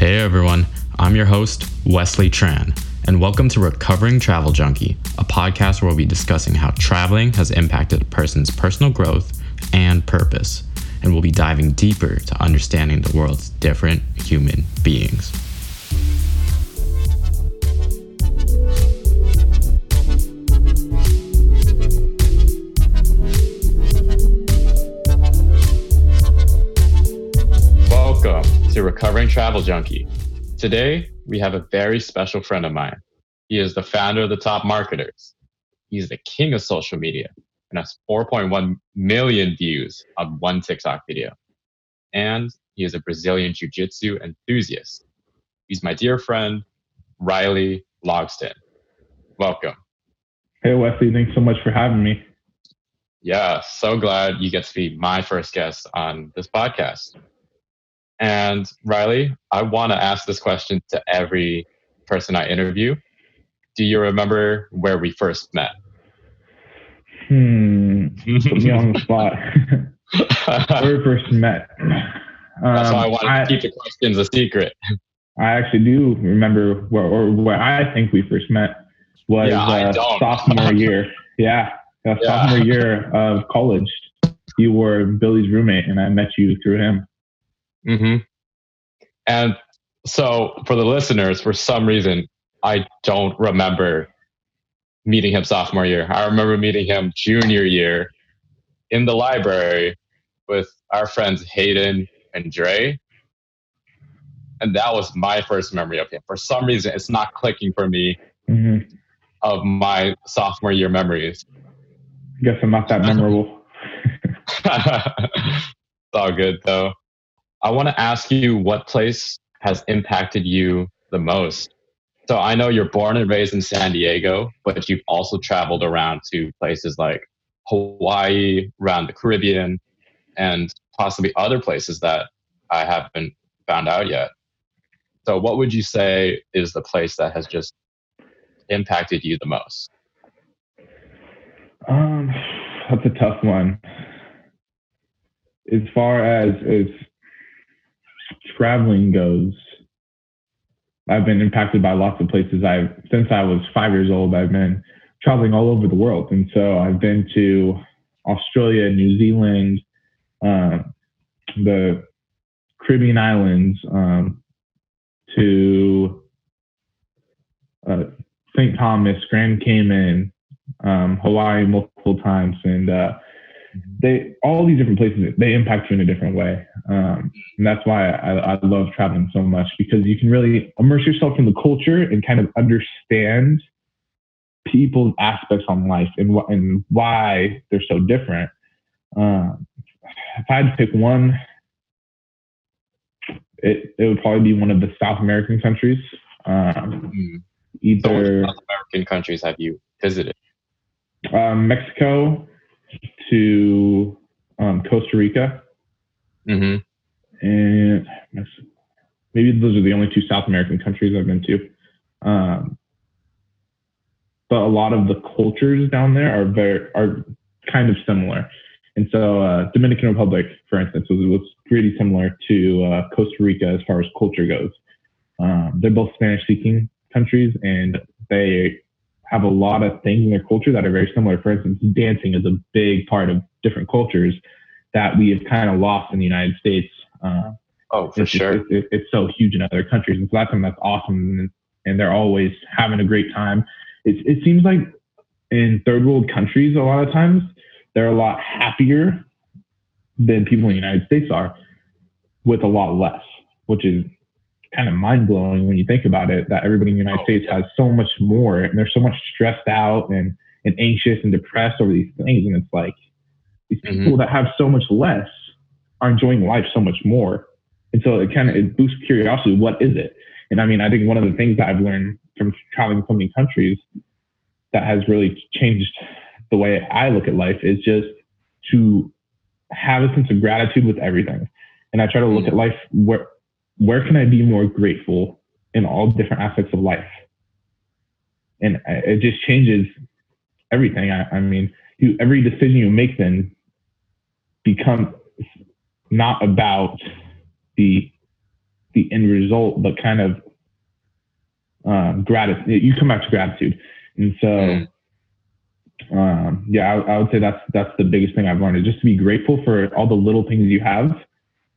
Hey everyone, I'm your host, Wesley Tran, and welcome to Recovering Travel Junkie, a podcast where we'll be discussing how traveling has impacted a person's personal growth and purpose, and we'll be diving deeper to understanding the world's different human beings. To Recovering Travel Junkie. Today, we have a very special friend of mine. He is the founder of the Top Marketers. He's the king of social media and has 4.1 million views on one TikTok video. And he is a Brazilian Jiu Jitsu enthusiast. He's my dear friend, Riley Logston. Welcome. Hey, Wesley, thanks so much for having me. Yeah, so glad you get to be my first guest on this podcast. And Riley, I want to ask this question to every person I interview. Do you remember where we first met? Hmm. Put me on the spot. where we first met. That's why I wanted I, to keep the questions a secret. I actually do remember where, or where I think we first met was yeah, uh, sophomore year. Yeah, yeah, sophomore year of college. You were Billy's roommate, and I met you through him. Mm-hmm. And so, for the listeners, for some reason, I don't remember meeting him sophomore year. I remember meeting him junior year in the library with our friends Hayden and Dre. And that was my first memory of him. For some reason, it's not clicking for me mm-hmm. of my sophomore year memories. I guess I'm not that memorable. it's all good though. I want to ask you what place has impacted you the most. So I know you're born and raised in San Diego, but you've also traveled around to places like Hawaii, around the Caribbean, and possibly other places that I haven't found out yet. So, what would you say is the place that has just impacted you the most? Um, that's a tough one. As far as as traveling goes, I've been impacted by lots of places. I've since I was five years old. I've been traveling all over the world, and so I've been to Australia, New Zealand, uh, the Caribbean islands, um, to uh, St. Thomas, Grand Cayman, um, Hawaii multiple times, and uh, they all these different places they impact you in a different way. Um, and that's why I, I, love traveling so much because you can really immerse yourself in the culture and kind of understand people's aspects on life and, wh- and why they're so different. Um, if i had to pick one it, it would probably be one of the south american countries. Um, mm. either so south american countries have you visited? Um, mexico to um, Costa Rica. Mm-hmm. And maybe those are the only two South American countries I've been to. Um, but a lot of the cultures down there are very are kind of similar. And so uh, Dominican Republic, for instance, was, was pretty similar to uh, Costa Rica as far as culture goes. Um, they're both Spanish-speaking countries, and they have a lot of things in their culture that are very similar. For instance, dancing is a big part of different cultures that we have kind of lost in the United States. Uh, oh, for it's, sure. It's, it's, it's, so huge in other countries. And so that's something that's awesome. And, and they're always having a great time. It, it seems like in third world countries, a lot of times, they're a lot happier than people in the United States are with a lot less, which is kind of mind blowing when you think about it that everybody in the United oh, States yeah. has so much more and they're so much stressed out and, and anxious and depressed over these things. And it's like these mm-hmm. people that have so much less are enjoying life so much more. And so it kind of it boosts curiosity. What is it? And I mean, I think one of the things that I've learned from traveling so many countries that has really changed the way I look at life is just to have a sense of gratitude with everything. And I try to look mm-hmm. at life where where can I be more grateful in all different aspects of life? And it just changes everything. I, I mean, you, every decision you make then becomes not about the the end result, but kind of um, gratitude. You come back to gratitude, and so. Mm. Um, yeah, I, I, would say that's that's the biggest thing I've learned is just to be grateful for all the little things you have,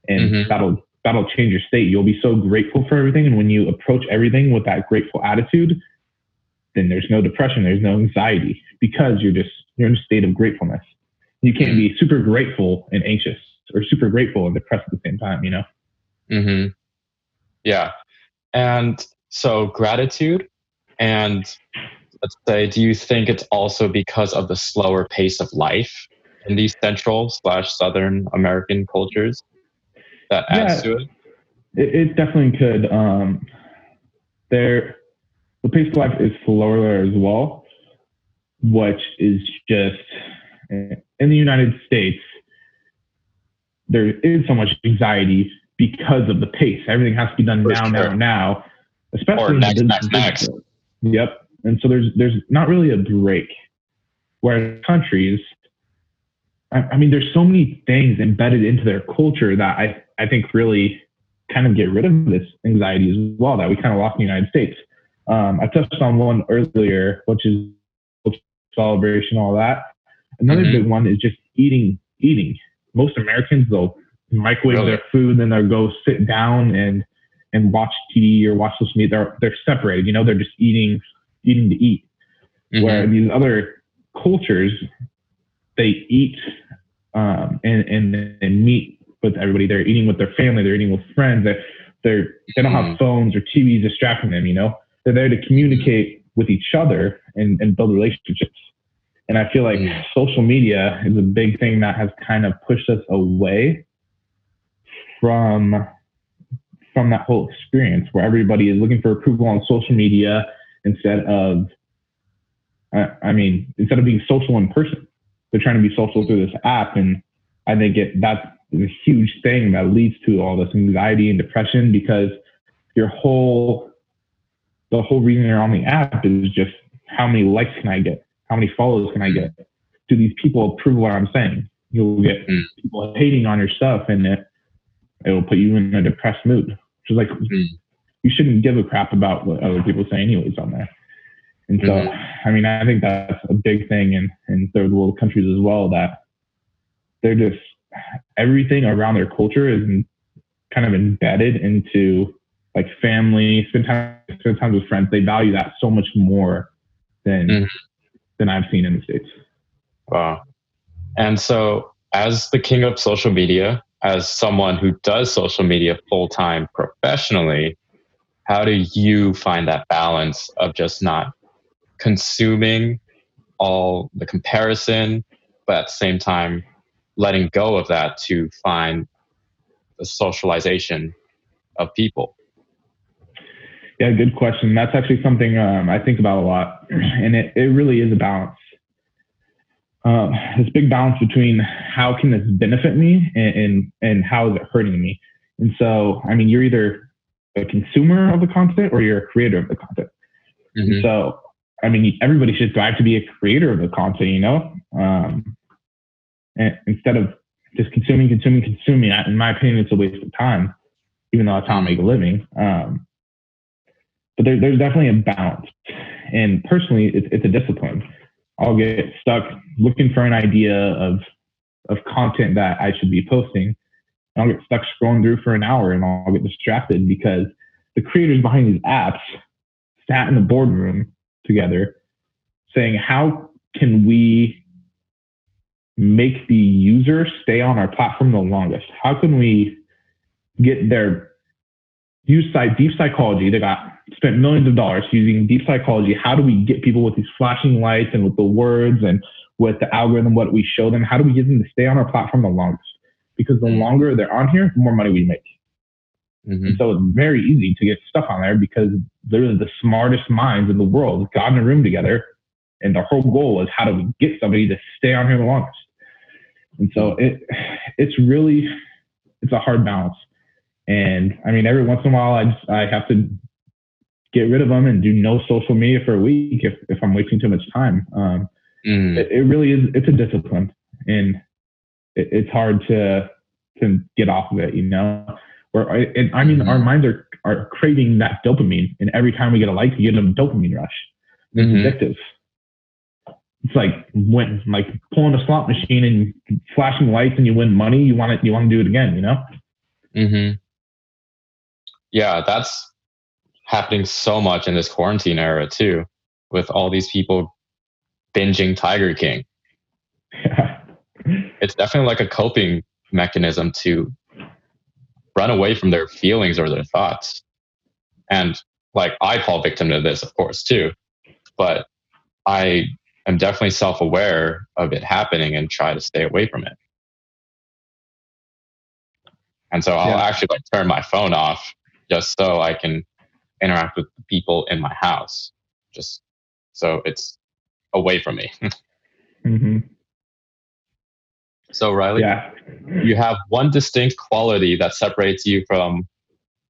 and mm-hmm. that'll that'll change your state. You'll be so grateful for everything, and when you approach everything with that grateful attitude, then there's no depression, there's no anxiety because you're just you're in a state of gratefulness. You can't be super grateful and anxious, or super grateful and depressed at the same time. You know. Mm-hmm. Yeah, and so gratitude, and let's say, do you think it's also because of the slower pace of life in these central slash Southern American cultures that adds yeah, to it? it? It definitely could. Um, there the pace of life is slower as well, which is just in the United States, there is so much anxiety because of the pace. Everything has to be done For now, sure. now, now. Especially next, next, next. Yep. And so there's there's not really a break. Whereas countries, I, I mean, there's so many things embedded into their culture that I, I think really kind of get rid of this anxiety as well that we kind of lost in the United States. Um, I touched on one earlier, which is celebration, all that. Another mm-hmm. big one is just eating. Eating. Most Americans they'll microwave really? their food, then they'll go sit down and and watch TV or watch social media. They're they're separated. You know, they're just eating eating to eat. Mm-hmm. Where these other cultures, they eat um, and and and meet with everybody. They're eating with their family. They're eating with friends. They're, they're they don't have mm-hmm. phones or TVs distracting them. You know, they're there to communicate with each other and, and build relationships. And I feel like mm. social media is a big thing that has kind of pushed us away from from that whole experience where everybody is looking for approval on social media instead of I mean, instead of being social in person, they're trying to be social through this app. And I think it that's a huge thing that leads to all this anxiety and depression because your whole the whole reason you're on the app is just how many likes can I get? How many follows can I get? Do these people approve what I'm saying? You'll get mm. people hating on your stuff and it it will put you in a depressed mood. Which is like mm. you shouldn't give a crap about what other people say anyways on there. And so mm-hmm. I mean I think that's a big thing in, in third world countries as well that they're just everything around their culture is kind of embedded into like family, spend time spend time with friends. They value that so much more than mm-hmm. than I've seen in the states. Wow. And so, as the king of social media, as someone who does social media full time professionally, how do you find that balance of just not consuming all the comparison, but at the same time letting go of that to find the socialization of people? Yeah, good question. That's actually something um, I think about a lot, and it, it really is a balance. Um, this big balance between how can this benefit me and, and, and how is it hurting me. And so, I mean, you're either a consumer of the content or you're a creator of the content. Mm-hmm. So, I mean, everybody should strive to be a creator of the content, you know, um, and instead of just consuming, consuming, consuming. In my opinion, it's a waste of time, even though that's how I make a living. Um, but there, there's definitely a balance. And personally, it's, it's a discipline. I'll get stuck looking for an idea of of content that I should be posting. I'll get stuck scrolling through for an hour and I'll get distracted because the creators behind these apps sat in the boardroom together saying, how can we make the user stay on our platform the longest? How can we get their use deep psychology? They got spent millions of dollars using deep psychology. How do we get people with these flashing lights and with the words and with the algorithm, what we show them? How do we get them to stay on our platform the longest? Because the longer they're on here, the more money we make. Mm-hmm. And so it's very easy to get stuff on there because they're the smartest minds in the world got in a room together. And the whole goal is how do we get somebody to stay on here the longest? And so it it's really it's a hard balance. And I mean, every once in a while, I just, I have to get rid of them and do no social media for a week if, if I'm wasting too much time. Um, mm. it, it, really is, it's a discipline and it, it's hard to, to get off of it, you know, Where and I mean, mm-hmm. our minds are are craving that dopamine, and every time we get a like, we get a dopamine rush. It's mm-hmm. addictive. It's like when like pulling a slot machine and flashing lights and you win money. You want it. You want to do it again. You know. Hmm. Yeah, that's happening so much in this quarantine era too, with all these people binging Tiger King. Yeah. It's definitely like a coping mechanism to run away from their feelings or their thoughts. And like I fall victim to this, of course, too. But I am definitely self aware of it happening and try to stay away from it. And so I'll yeah. actually like turn my phone off just so I can interact with the people in my house. Just so it's away from me. mm-hmm. So Riley, yeah. you have one distinct quality that separates you from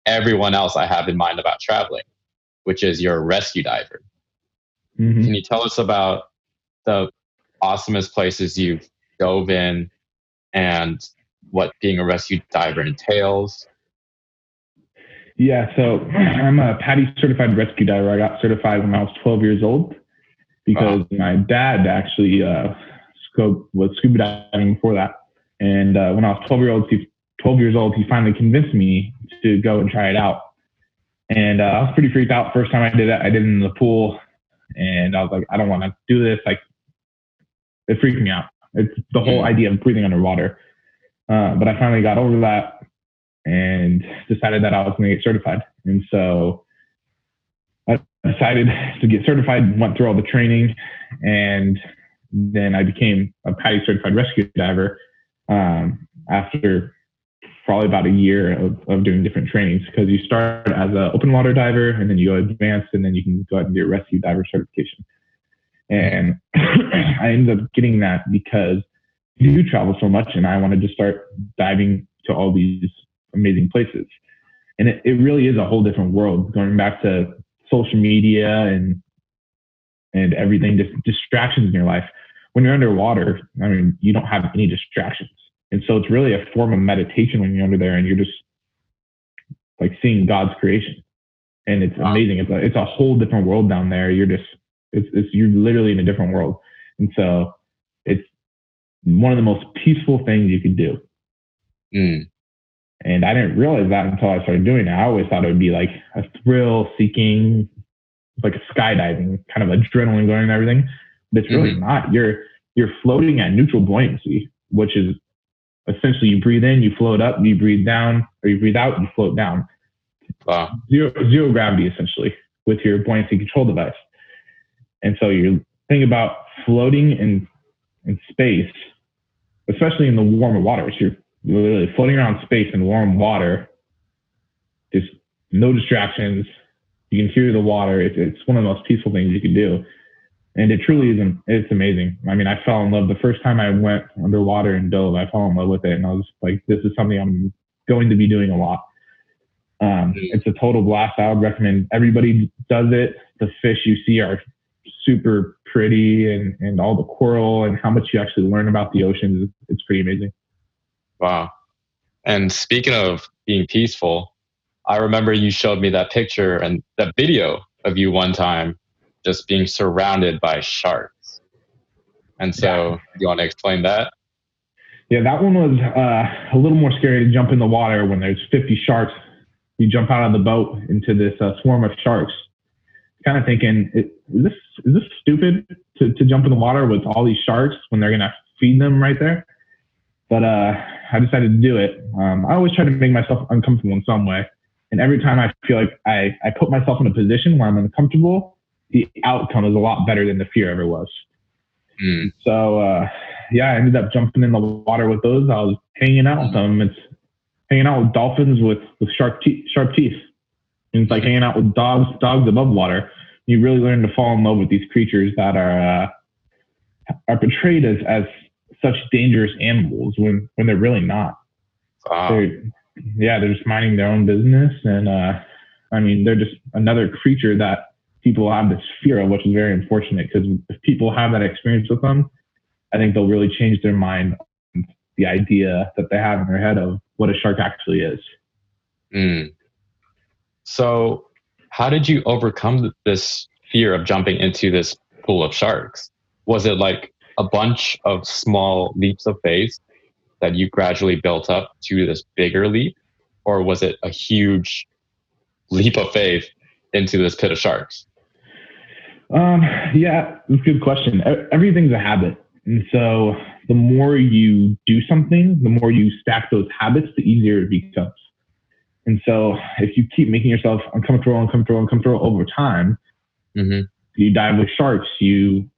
everyone else I have in mind about traveling, which is you're a rescue diver. Mm-hmm. Can you tell us about the awesomest places you've dove in and what being a rescue diver entails? Yeah, so I'm a PADI certified rescue diver. I got certified when I was 12 years old because uh-huh. my dad actually uh, was scuba diving before that. And uh, when I was 12 year old, 12 years old, he finally convinced me to go and try it out. And uh, I was pretty freaked out first time I did it. I did it in the pool, and I was like, I don't want to do this. Like, it freaked me out. It's the whole mm. idea of breathing underwater. Uh, but I finally got over that and decided that I was going to get certified. And so I decided to get certified, went through all the training, and then I became a PADI certified rescue diver um, after probably about a year of, of doing different trainings because you start as an open water diver and then you go advanced and then you can go ahead and get rescue diver certification. And I ended up getting that because you do travel so much and I wanted to start diving to all these amazing places. And it, it really is a whole different world going back to social media and and everything, just distractions in your life. When you're underwater, I mean, you don't have any distractions. And so it's really a form of meditation when you're under there and you're just like seeing God's creation. And it's wow. amazing. It's a, it's a whole different world down there. You're just, it's, it's, you're literally in a different world. And so it's one of the most peaceful things you could do. Mm. And I didn't realize that until I started doing it. I always thought it would be like a thrill seeking, like a skydiving kind of adrenaline going and everything. But it's really mm-hmm. not. You're you're floating at neutral buoyancy, which is essentially you breathe in, you float up, you breathe down, or you breathe out, you float down. Wow. Zero zero gravity essentially with your buoyancy control device. And so you think about floating in in space, especially in the warmer waters. You're literally floating around space in warm water, just no distractions. You can hear the water. It's, it's one of the most peaceful things you can do. And it truly is, it's amazing. I mean, I fell in love the first time I went underwater and dove, I fell in love with it. And I was like, this is something I'm going to be doing a lot. Um, it's a total blast. I would recommend everybody does it. The fish you see are super pretty and, and all the coral and how much you actually learn about the oceans. It's pretty amazing. Wow. And speaking of being peaceful, I remember you showed me that picture and that video of you one time just being surrounded by sharks. And so, yeah. you want to explain that? Yeah, that one was uh, a little more scary to jump in the water when there's 50 sharks. You jump out of the boat into this uh, swarm of sharks. Kind of thinking, is this is this stupid to, to jump in the water with all these sharks when they're gonna feed them right there? But uh, I decided to do it. Um, I always try to make myself uncomfortable in some way. And every time I feel like I, I put myself in a position where I'm uncomfortable, the outcome is a lot better than the fear ever was. Mm. So, uh, yeah, I ended up jumping in the water with those. I was hanging out with them. It's hanging out with dolphins with, with sharp, te- sharp teeth. And it's like hanging out with dogs, dogs above water. You really learn to fall in love with these creatures that are, uh, are portrayed as, as such dangerous animals when when they're really not. Wow. They're, yeah, they're just minding their own business, and uh, I mean, they're just another creature that people have this fear of, which is very unfortunate because if people have that experience with them, I think they'll really change their mind the idea that they have in their head of what a shark actually is. Mm. So, how did you overcome this fear of jumping into this pool of sharks? Was it like a bunch of small leaps of faith that you gradually built up to this bigger leap? Or was it a huge leap of faith into this pit of sharks? Um, yeah, it's a good question. Everything's a habit. And so the more you do something, the more you stack those habits, the easier it becomes. And so if you keep making yourself uncomfortable, uncomfortable, uncomfortable over time, mm-hmm. you dive with sharks, you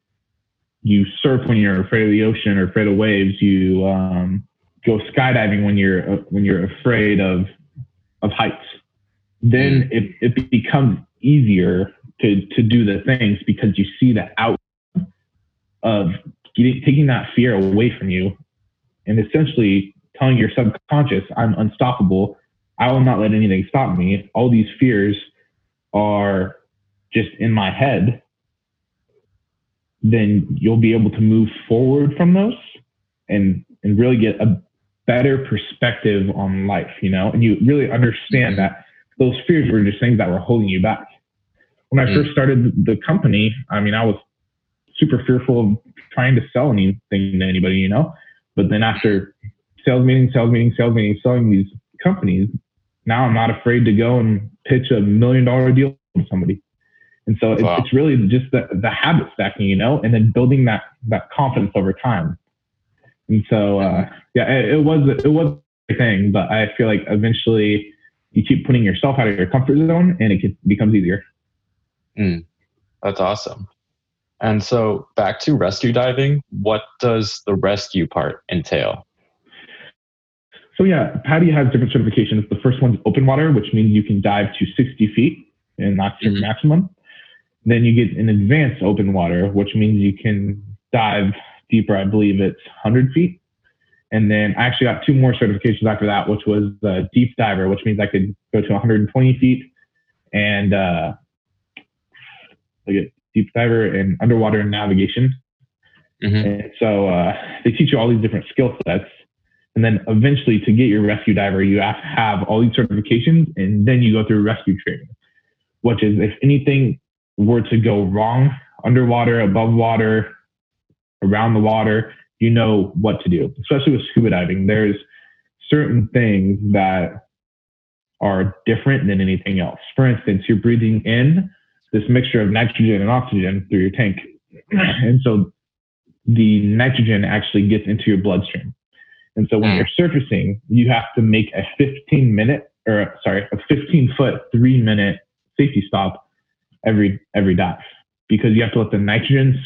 you surf when you're afraid of the ocean or afraid of waves, you um, go skydiving when you're uh, when you're afraid of of heights. Then mm-hmm. it, it becomes easier to to do the things because you see the out of getting, taking that fear away from you and essentially telling your subconscious, I'm unstoppable. I will not let anything stop me. All these fears are just in my head. Then you'll be able to move forward from those and, and really get a better perspective on life, you know, and you really understand that those fears were just things that were holding you back. When I first started the company, I mean, I was super fearful of trying to sell anything to anybody, you know. But then after sales meetings, sales meetings, sales meetings, selling these companies, now I'm not afraid to go and pitch a million dollar deal to somebody. And so wow. it's, it's really just the, the habit stacking, you know, and then building that that confidence over time. And so uh, yeah, it, it was it was a thing, but I feel like eventually you keep putting yourself out of your comfort zone, and it becomes easier. Mm, that's awesome. And so back to rescue diving, what does the rescue part entail? So yeah, PADI has different certifications. The first one's open water, which means you can dive to 60 feet and that's your mm-hmm. maximum. Then you get an advanced open water, which means you can dive deeper. I believe it's 100 feet. And then I actually got two more certifications after that, which was the deep diver, which means I could go to 120 feet and uh, I get deep diver and underwater navigation. Mm-hmm. And so uh, they teach you all these different skill sets. And then eventually, to get your rescue diver, you have to have all these certifications, and then you go through rescue training, which is if anything were to go wrong underwater, above water, around the water, you know what to do. Especially with scuba diving, there's certain things that are different than anything else. For instance, you're breathing in this mixture of nitrogen and oxygen through your tank. And so the nitrogen actually gets into your bloodstream. And so when mm. you're surfacing, you have to make a 15 minute or sorry, a 15 foot, three minute safety stop every every dive because you have to let the nitrogen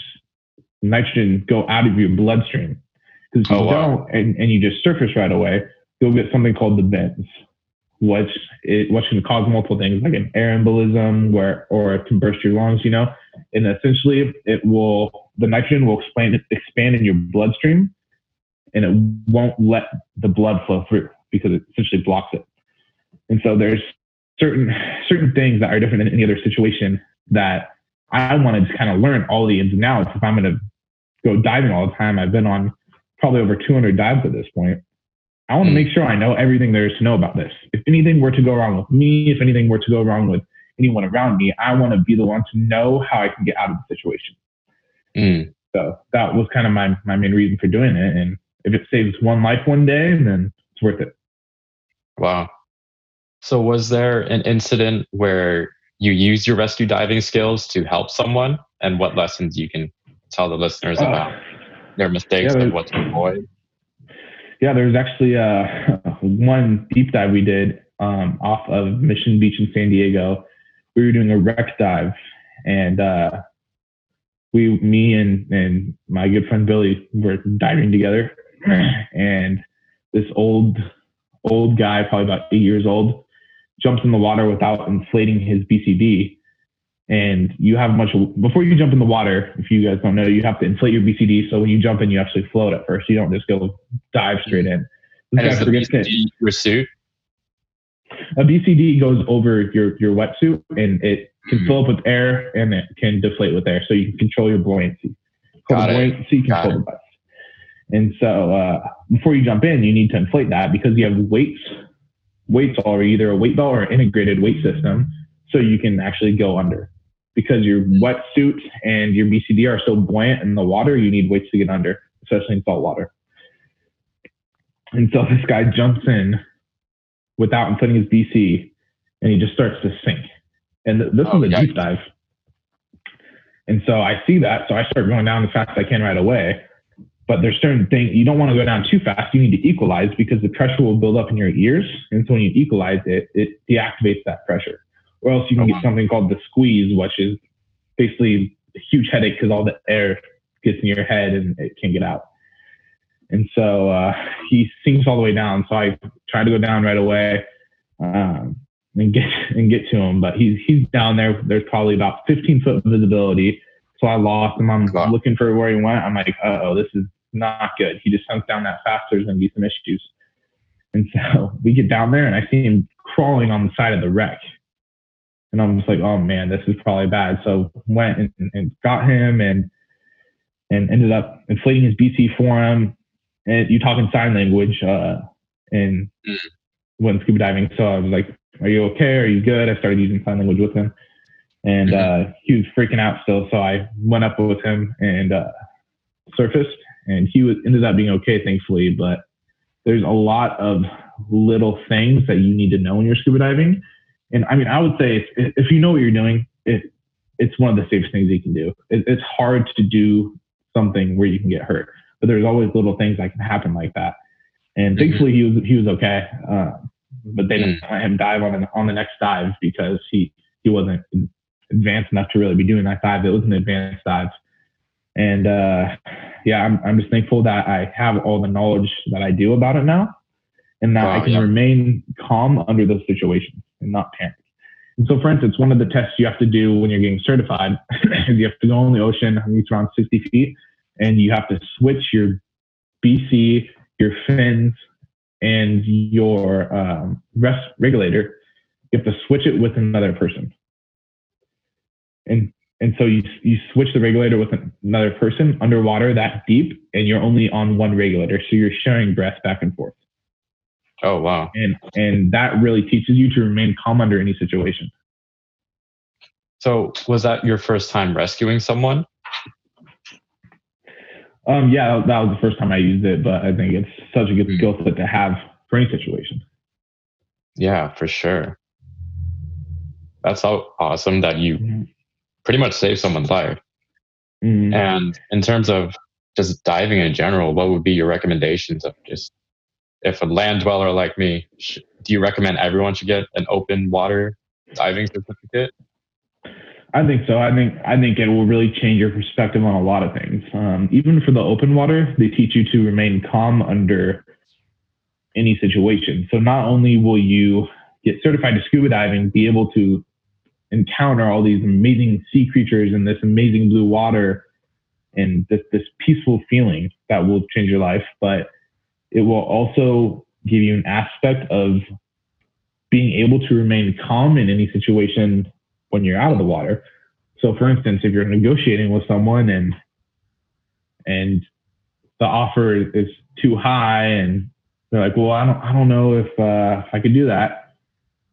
nitrogen go out of your bloodstream. Because if oh, you wow. don't and, and you just surface right away, you'll get something called the bends which it which can cause multiple things like an air embolism where or it can burst your lungs, you know. And essentially it will the nitrogen will expand expand in your bloodstream and it won't let the blood flow through because it essentially blocks it. And so there's certain certain things that are different than any other situation that I wanted to kind of learn all the ins and outs. If I'm gonna go diving all the time, I've been on probably over 200 dives at this point. I want to make sure I know everything there is to know about this. If anything were to go wrong with me, if anything were to go wrong with anyone around me, I want to be the one to know how I can get out of the situation. Mm. So that was kind of my, my main reason for doing it. And if it saves one life one day, then it's worth it. Wow. So was there an incident where you used your rescue diving skills to help someone and what lessons you can tell the listeners uh, about their mistakes yeah, and what to avoid? Yeah, there was actually uh, one deep dive we did um, off of Mission Beach in San Diego. We were doing a wreck dive, and uh, we, me and and my good friend Billy were diving together, and this old old guy, probably about eight years old, jumps in the water without inflating his BCD and you have much before you jump in the water. If you guys don't know, you have to inflate your BCD. So when you jump in, you actually float at first. You don't just go dive straight in. And is the BCD your suit? A BCD goes over your your wetsuit, and it can mm-hmm. fill up with air, and it can deflate with air, so you can control your buoyancy. Got it. buoyancy, control the bus. And so uh, before you jump in, you need to inflate that because you have weights weights are either a weight belt or an integrated weight system, so you can actually go under. Because your wetsuit and your BCD are so buoyant in the water, you need weights to get under, especially in salt water. And so this guy jumps in without putting his BC, and he just starts to sink. And this oh, is a deep dive. And so I see that, so I start going down as fast as I can right away. But there's certain things you don't want to go down too fast. You need to equalize because the pressure will build up in your ears, and so when you equalize it, it deactivates that pressure. Or else you can oh, get something called the squeeze, which is basically a huge headache because all the air gets in your head and it can't get out. And so uh, he sinks all the way down. So I try to go down right away um, and get and get to him, but he's he's down there. There's probably about 15 foot visibility. So I lost him. I'm wow. looking for where he went. I'm like, oh, this is not good. He just sunk down that fast. There's gonna be some issues. And so we get down there, and I see him crawling on the side of the wreck. And I'm just like, oh man, this is probably bad. So went and, and got him and and ended up inflating his BC for him and you talk in sign language uh, and mm. when scuba diving. So I was like, "Are you okay? Are you good?" I started using sign language with him, and mm-hmm. uh, he was freaking out still. So I went up with him and uh, surfaced, and he was ended up being okay, thankfully. But there's a lot of little things that you need to know when you're scuba diving. And I mean, I would say if, if you know what you're doing, it, it's one of the safest things you can do. It, it's hard to do something where you can get hurt but there's always little things that can happen like that. And mm-hmm. thankfully, he was he was okay. Uh, but they didn't mm. let him dive on the, on the next dive because he he wasn't advanced enough to really be doing that dive. It was an advanced dive. And uh, yeah, I'm I'm just thankful that I have all the knowledge that I do about it now, and that wow, I can yeah. remain calm under those situations and not panic. And so, for instance, one of the tests you have to do when you're getting certified is you have to go in the ocean, I think it's around 60 feet, and you have to switch your BC, your fins, and your um, rest regulator. You have to switch it with another person. And and so you you switch the regulator with another person underwater that deep, and you're only on one regulator, so you're sharing breath back and forth. Oh wow! And and that really teaches you to remain calm under any situation. So was that your first time rescuing someone? Um, yeah, that was the first time I used it, but I think it's such a good skill set to have for any situation. Yeah, for sure. That's so awesome that you mm-hmm. Pretty much save someone's life. Mm-hmm. And in terms of just diving in general, what would be your recommendations of just if a land dweller like me, do you recommend everyone should get an open water diving certificate? I think so. I think I think it will really change your perspective on a lot of things. Um, even for the open water, they teach you to remain calm under any situation. So not only will you get certified to scuba diving, be able to encounter all these amazing sea creatures and this amazing blue water and this this peaceful feeling that will change your life, but it will also give you an aspect of being able to remain calm in any situation when you're out of the water. So for instance, if you're negotiating with someone and and the offer is too high and they're like, well, I don't, I don't know if, uh, if I could do that.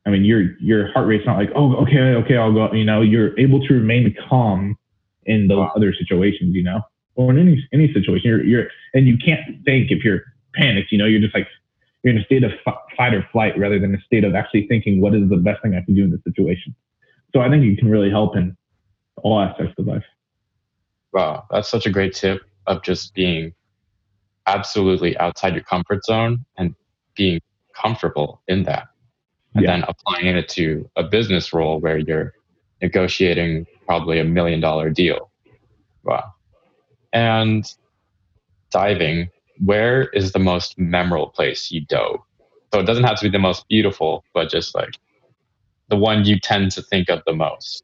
I mean, your, your heart rate's not like, oh, okay, okay, I'll go, you know, you're able to remain calm in those other situations, you know, or in any, any situation you're, you're, and you can't think if you're panicked, you know, you're just like, you're in a state of fight or flight rather than a state of actually thinking, what is the best thing I can do in this situation? So I think you can really help in all aspects of life. Wow, that's such a great tip of just being absolutely outside your comfort zone and being comfortable in that. And yeah. then applying it to a business role where you're negotiating probably a million dollar deal. Wow. And diving, where is the most memorable place you dove? So it doesn't have to be the most beautiful, but just like the one you tend to think of the most?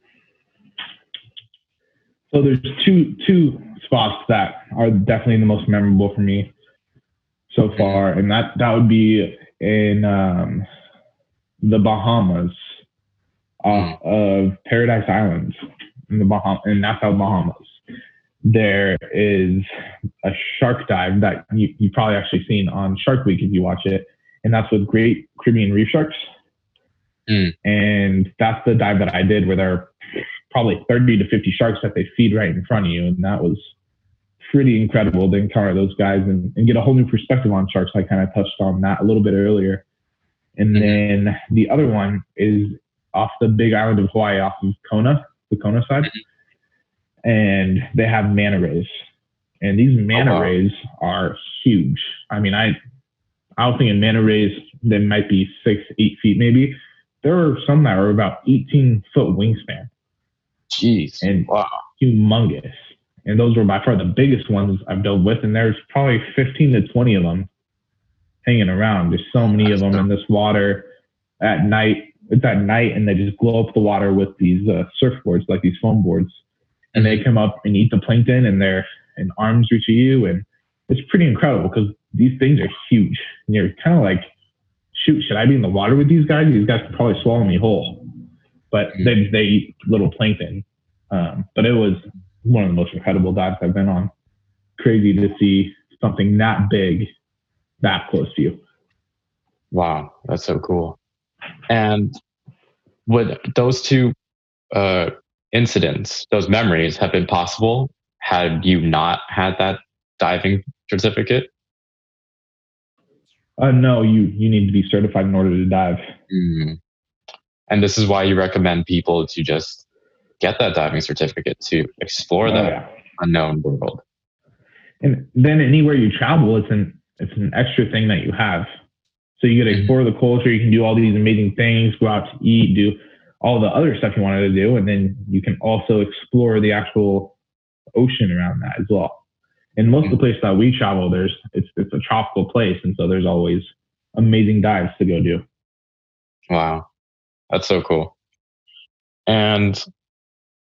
So there's two two spots that are definitely the most memorable for me so far, and that that would be in um, the Bahamas, off hmm. of Paradise Islands in the Baham in Nassau, Bahamas. There is a shark dive that you you probably actually seen on Shark Week if you watch it, and that's with great Caribbean reef sharks. Mm. And that's the dive that I did where there are probably 30 to 50 sharks that they feed right in front of you. And that was pretty incredible to encounter those guys and, and get a whole new perspective on sharks. I kind of touched on that a little bit earlier. And Mhm. then the other one is off the big island of Hawaii, off of Kona, the Kona side. And they have manta rays. And these manta wow. rays are huge. I mean, I I was thinking manta rays that might be six, eight feet maybe. There are some that are about 18 foot wingspan Jeez. And- wow. humongous. And those were by far the biggest ones I've dealt with. And there's probably 15 to 20 of them hanging around. There's so many of them in this water at night. It's at night and they just glow up the water with these uh, surfboards, like these foam boards. And they come up and eat the plankton and their and arms reach of you. And it's pretty incredible because these things are huge. And you're kind of like, shoot, should I be in the water with these guys? These guys could probably swallow me whole. But they, they eat little plankton. Um, but it was one of the most incredible dives I've been on. Crazy to see something that big that close to you. Wow, that's so cool. And would those two uh, incidents, those memories, have been possible had you not had that diving certificate? Uh, no, you you need to be certified in order to dive. Mm. And this is why you recommend people to just get that diving certificate to explore Oh, that yeah. unknown world. And then anywhere you travel, it's an it's an extra thing that you have. So you get to Mhm. explore the culture. You can do all these amazing things, go out to eat, do all the other stuff you wanted to do, and then you can also explore the actual ocean around that as well. And most of the places that we travel, there's it's it's a tropical place, and so there's always amazing dives to go do. Wow, that's so cool. And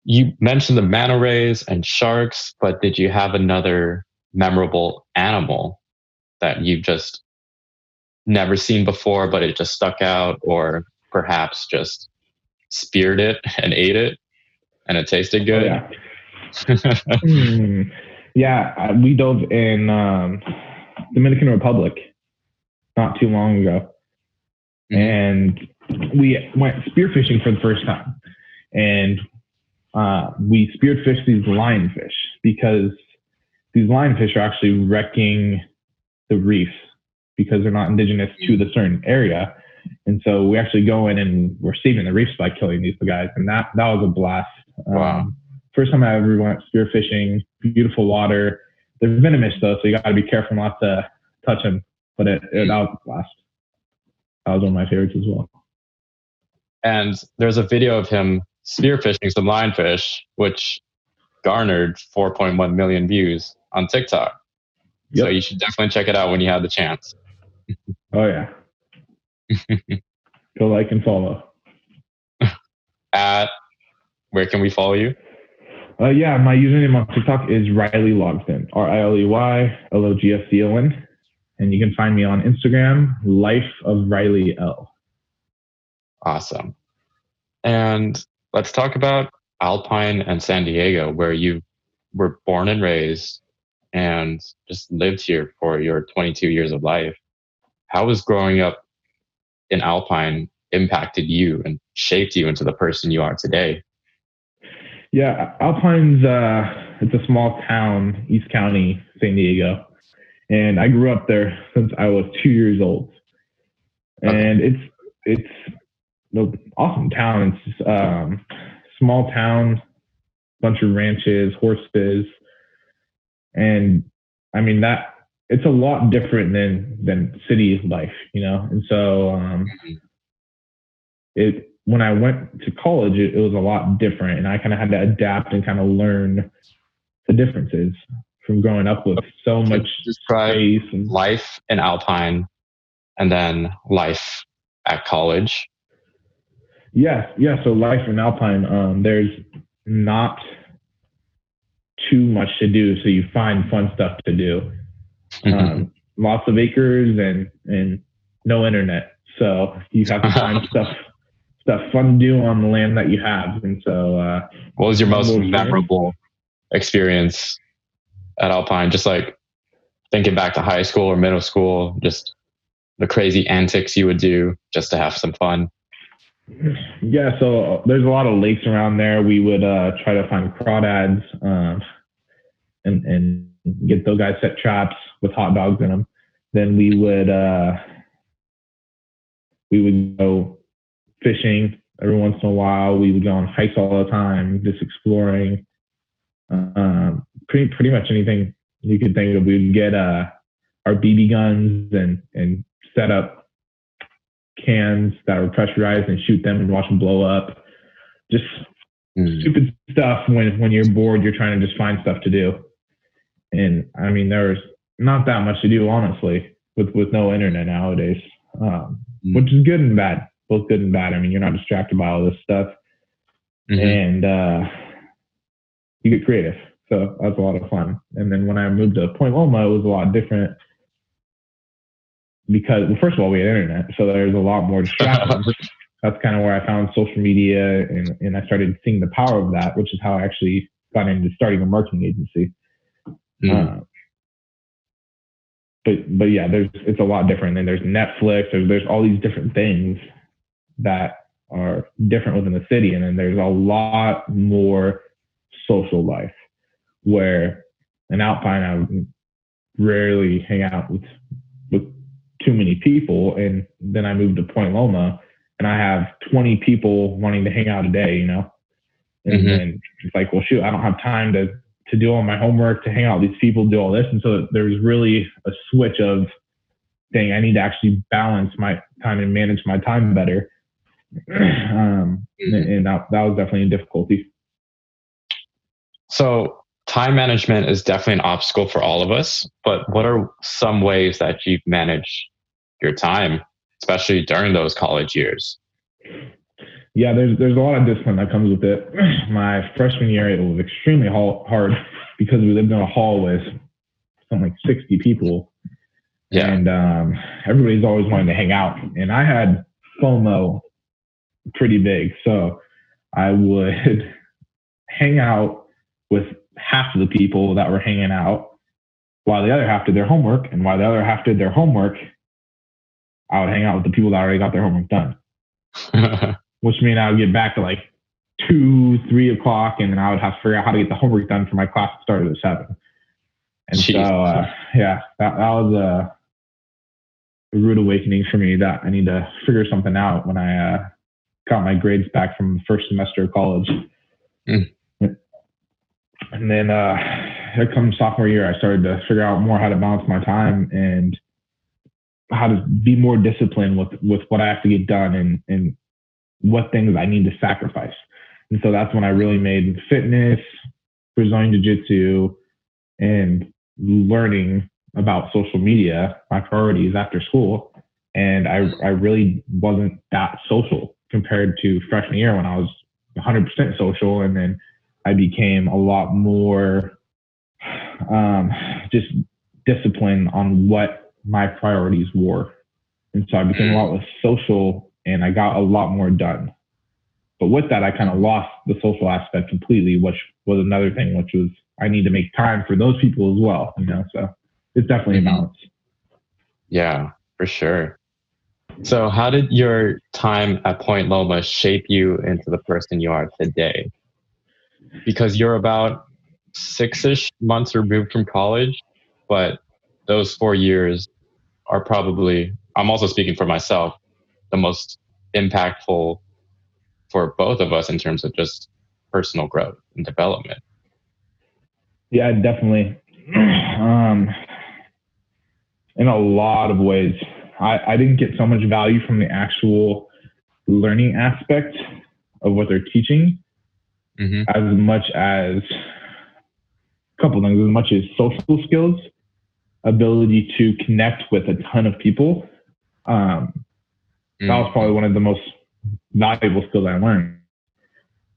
you mentioned the manta rays and sharks, but did you have another memorable animal that you've just never seen before, but it just stuck out, or perhaps just speared it and ate it and it tasted Oh, good? yeah. Hmm. yeah, uh, we dove in um, Dominican Republic not too long ago, Mhm. and we went spearfishing for the first time, and uh, we spearfished these lionfish because these lionfish are actually wrecking the reefs because they're not indigenous to the certain area. And so we actually go in and we're saving the reefs by killing these guys. And that, that was a blast. Wow. Um, first time I ever went spearfishing, beautiful water. They're venomous though, so you got to be careful not to touch them. But it, it, that was a blast. That was one of my favorites as well. and there's a video of him spearfishing some lionfish, which garnered 4.1 million views on TikTok. So you should definitely check it out when you have the chance. Oh yeah. Go like and follow. At where can we follow you? Uh, yeah, my username on TikTok is Riley Logston, R I L E Y L O G S C O N. And you can find me on Instagram, Life of Riley L. Awesome. And let's talk about Alpine and San Diego, where you were born and raised and just lived here for your 22 years of life. How has growing up in Alpine impacted you and shaped you into the person you are today? Yeah, Alpine's uh, it's a small town, East County, San Diego, and I grew up there since I was two years old. And it's it's an awesome town. It's um, small town, bunch of ranches, horses, and I mean that it's a lot different than than city life, you know. And so um, it when I went to college, it, it was a lot different, and I kind of had to adapt and kind of learn the differences from growing up with so much space and life in Alpine and then life at college. Yes, yeah. So life in Alpine, um, there's not too much to do, so you find fun stuff to do. Um, lots of acres and and no internet, so you have to find stuff stuff fun to do on the land that you have. And so uh, what was your most memorable experience at Alpine? Just like thinking back to high school or middle school, just the crazy antics you would do just to have some fun? Yeah, so uh, there's a lot of lakes around there. We would uh, try to find crawdads um, and and get those guys set traps with hot dogs in them. Then we would uh, we would go fishing every once in a while. We would go on hikes all the time, just exploring. Um, pretty pretty much anything you could think of. We'd get uh, our BB guns and and set up cans that were pressurized and shoot them and watch them blow up. Just mm. stupid stuff when when you're bored, you're trying to just find stuff to do. And I mean, there's not that much to do, honestly, with with no internet nowadays, um, mm. which is good and bad, both good and bad. I mean, you're not distracted by all this stuff, mm-hmm. and uh, you get creative. So that's a lot of fun. And then when I moved to Point Loma, it was a lot different because, well, first of all, we had internet, so there's a lot more distractions. that's kind of where I found social media, and, and I started seeing the power of that, which is how I actually got into starting a marketing agency. Mm. Uh, but but yeah, there's it's a lot different. And there's Netflix. There's there's all these different things that are different within the city, and then there's a lot more social life where in Alpine I rarely hang out with with too many people, and then I moved to Point Loma, and I have 20 people wanting to hang out a day, you know, and mm-hmm. then it's like, well, shoot, I don't have time to to do all my homework, to hang out with these people, do all this, and so there's really a switch of saying I need to actually balance my time and manage my time better. um, mm-hmm. and that, that was definitely a difficulty. So time management is definitely an obstacle for all of us, but what are some ways that you've managed your time, especially during those college years? Yeah, there's there's a lot of discipline that comes with it. My freshman year, it was extremely hard because we lived in a hall with something like 60 people. Yeah. And um, everybody's always wanting to hang out. And I had FOMO pretty big. So I would hang out with half of the people that were hanging out while the other half did their homework. And while the other half did their homework, I would hang out with the people that already got their homework done. Which means I would get back to like two, three o'clock, and then I would have to figure out how to get the homework done for my class that started at seven. And Jeez. so, uh, yeah, that, that was a, a, rude awakening for me that I need to figure something out when I uh, got my grades back from the first semester of college. Mm. And then uh, here comes sophomore year, I started to figure out more how to balance my time and how to be more disciplined with with what I have to get done and and what things I need to sacrifice. And so that's when I really made fitness, Brazilian Jiu-Jitsu, and learning about social media my priorities after school. And I, I really wasn't that social compared to freshman year when I was 100% social. And then I became a lot more um, just disciplined on what my priorities were. And so I became a lot less social and I got a lot more done. But with that, I kind of lost the social aspect completely, which was another thing, which was I need to make time for those people as well. You know, so it's definitely a mm-hmm. balance. Yeah, for sure. So, how did your time at Point Loma shape you into the person you are today? because you're about six-ish months removed from college, but those four years are probably I'm also speaking for myself, the most impactful for both of us in terms of just personal growth and development. Yeah, definitely. Um, in a lot of ways, I, I didn't get so much value from the actual learning aspect of what they're teaching mm-hmm. as much as a couple things, as much as social skills, ability to connect with a ton of people. Um, mm-hmm. That was probably one of the most valuable skills I learned.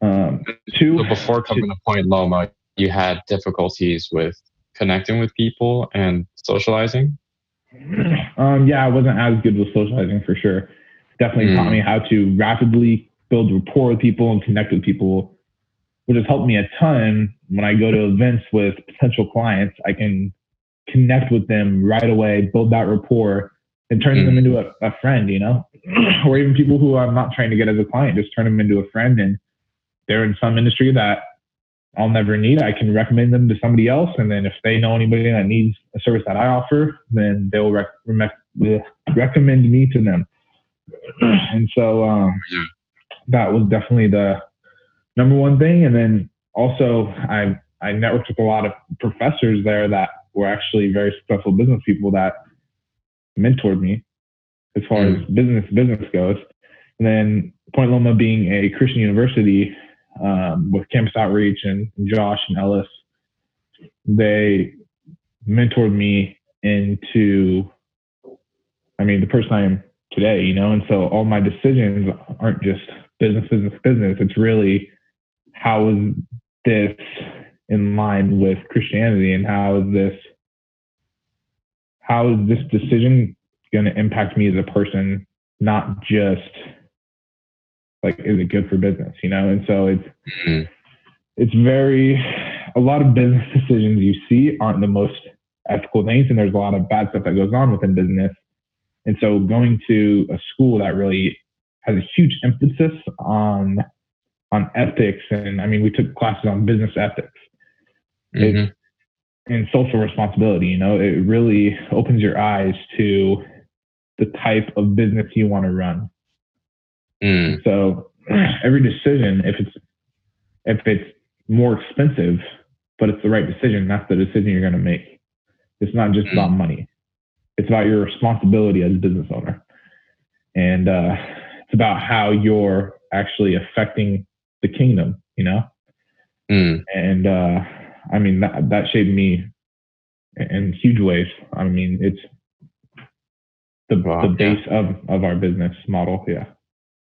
Um, two, so before coming to Point Loma, you had difficulties with connecting with people and socializing? Um, yeah, I wasn't as good with socializing for sure. Definitely mm. taught me how to rapidly build rapport with people and connect with people which has helped me a ton when I go to events with potential clients. I can connect with them right away, build that rapport, and turn Mm. them into a, a friend, you know, or even people who I'm not trying to get as a client, just turn them into a friend. And they're in some industry that I'll never need. I can recommend them to somebody else. And then if they know anybody that needs a service that I offer, then they'll rec- rec- recommend me to them. and so um, that was definitely the number one thing. And then also I, I networked with a lot of professors there that were actually very successful business people that mentored me as far Mm. as business business goes. And then Point Loma being a Christian university um, with campus outreach and Josh and Ellis, they mentored me into, I mean, the person I am today, you know. And so all my decisions aren't just business, business, business. It's really how is this in line with Christianity and how is this how is this decision going to impact me as a person, not just like is it good for business, you know? And so it's Mhm. it's very a lot of business decisions you see aren't the most ethical things, and there's a lot of bad stuff that goes on within business. And so going to a school that really has a huge emphasis on on ethics, and I mean we took classes on business ethics Mhm. and social responsibility. You know, it really opens your eyes to the type of business you want to run. Mm. So every decision, if it's if it's more expensive, but it's the right decision, that's the decision you're going to make. It's not just about money. It's about your responsibility as a business owner, and uh, it's about how you're actually affecting the kingdom. You know, Mm. and uh, I mean that that shaped me in huge ways. I mean, it's the Wow, the yeah. base of of our business model. Yeah.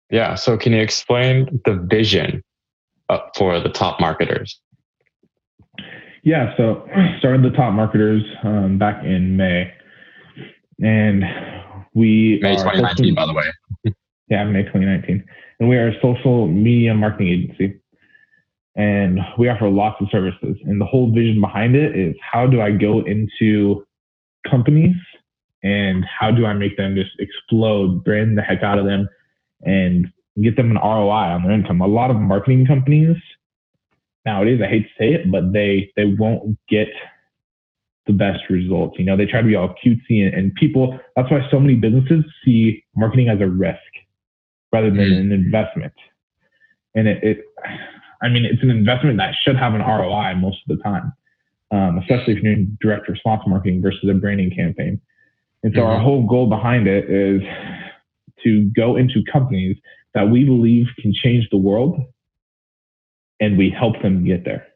Yeah. So can you explain the vision uh, for the top marketers? Yeah, so started the top marketers um, back in May, and we May 2019, social- by the way. Yeah, May 2019, and we are a social media marketing agency, and we offer lots of services. And the whole vision behind it is how do I go into companies and how do I make them just explode, brand the heck out of them, and get them an ROI on their income. A lot of marketing companies nowadays, I hate to say it, but they they won't get the best results. You know, they try to be all cutesy and, and people. That's why so many businesses see marketing as a risk rather than Mm. an investment. And it, it, I mean, it's an investment that should have an ROI most of the time, um, especially if you're doing direct response marketing versus a branding campaign. And so our Mhm. whole goal behind it is to go into companies that we believe can change the world and we help them get there.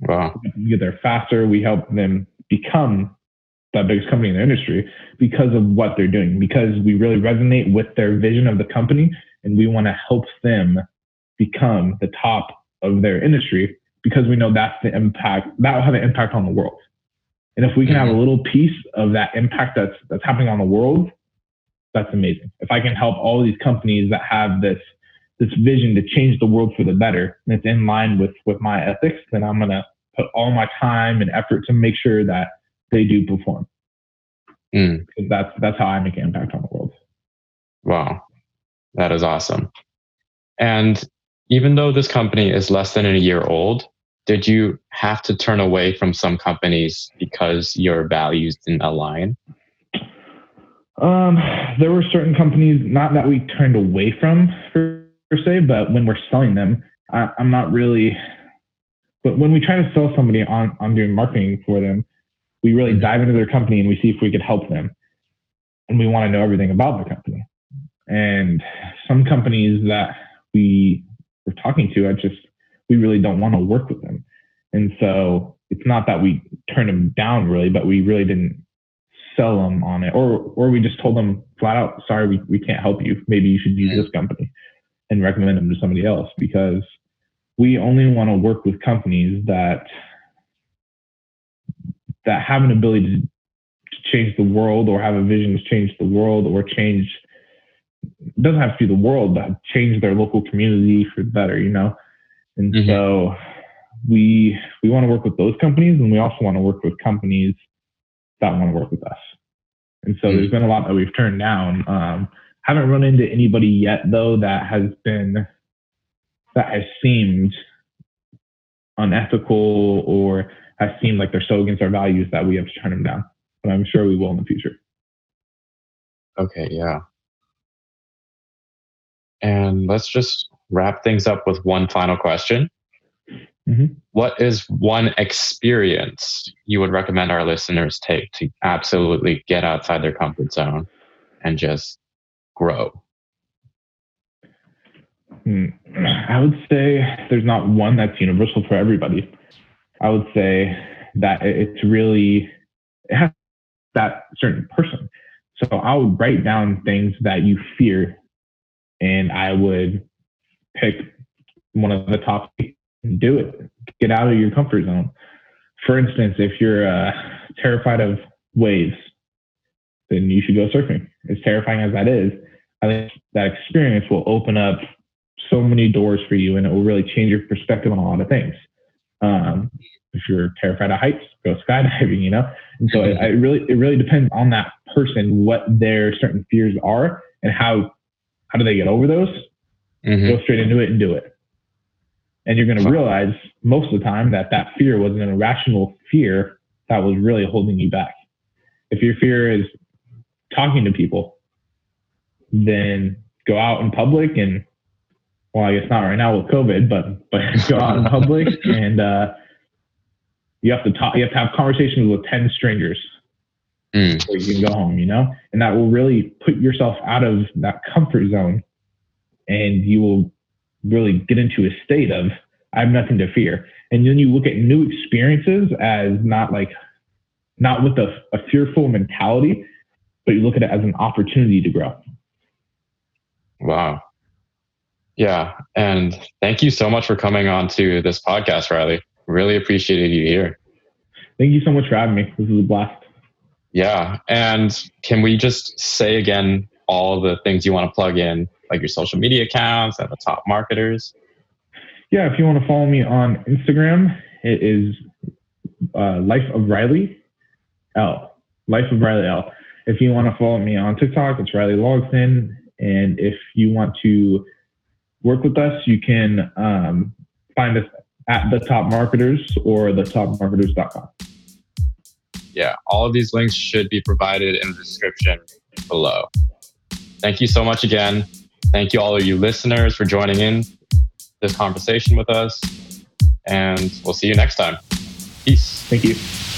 Wow. We get there faster. We help them become that biggest company in the industry because of what they're doing, because we really resonate with their vision of the company and we want to help them become the top of their industry because we know that's the impact that will have an impact on the world. And if we can have a little piece of that impact that's that's happening on the world, that's amazing. If I can help all these companies that have this this vision to change the world for the better and it's in line with with my ethics, then I'm gonna put all my time and effort to make sure that they do perform. Mm. Because that's that's how I make an impact on the world. Wow. That is awesome. And even though this company is less than a year old, did you have to turn away from some companies because your values didn't align? Um, there were certain companies, not that we turned away from per, se, but when we're selling them, I, I'm not really. But when we try to sell somebody on on doing marketing for them, we really Mhm. dive into their company and we see if we could help them, and we want to know everything about the company. And some companies that we were talking to, I just we really don't want to work with them, and so it's not that we turned them down really, but we really didn't sell them on it, or or we just told them flat out, sorry, we, we can't help you. Maybe you should use this company and recommend them to somebody else. Because we only want to work with companies that that have an ability to, to change the world or have a vision to change the world or change it doesn't have to be the world, but change their local community for the better, you know? And Mhm. so we we want to work with those companies and we also want to work with companies that want to work with us. And so mm-hmm. there's been a lot that we've turned down. Um, haven't run into anybody yet though that has been that has seemed unethical or has seemed like they're so against our values that we have to turn them down. But I'm sure we will in the future. Okay, yeah. And let's just wrap things up with one final question. Mm-hmm. What is one experience you would recommend our listeners take to absolutely get outside their comfort zone and just grow? Hmm. I would say there's not one that's universal for everybody. I would say that it's really it has that certain person. So I would write down things that you fear, and I would pick one of the top and do it. Get out of your comfort zone. For instance, if you're uh, terrified of waves, then you should go surfing. As terrifying as that is, I think that experience will open up so many doors for you and it will really change your perspective on a lot of things. Um, if you're terrified of heights, go skydiving, you know? And so it, it, really, it really depends on that person, what their certain fears are and how, how do they get over those? Mm-hmm. Go straight into it and do it. And you're going to realize most of the time that that fear was an irrational fear that was really holding you back. If your fear is talking to people, then go out in public and, well, I guess not right now with COVID, but, but go out in public and, uh, you have to talk, you have to have conversations with 10 strangers mm. you can go home, you know, and that will really put yourself out of that comfort zone and you will really get into a state of I have nothing to fear. And then you look at new experiences as not like not with a, a fearful mentality, but you look at it as an opportunity to grow. Wow. Yeah. And thank you so much for coming on to this podcast, Riley. Really appreciated you here. Thank you so much for having me. This was a blast. Yeah. And can we just say again all the things you want to plug in like your social media accounts and the top marketers? Yeah, if you want to follow me on Instagram, it is uh, Life of Riley L. Life of Riley L. If you want to follow me on TikTok, it's Riley Logston. And if you want to work with us, you can um, find us at the top marketers or thetopmarketers.com. Yeah, all of these links should be provided in the description below. Thank you so much again. Thank you, all of you listeners, for joining in this conversation with us. And we'll see you next time. Peace. Thank you.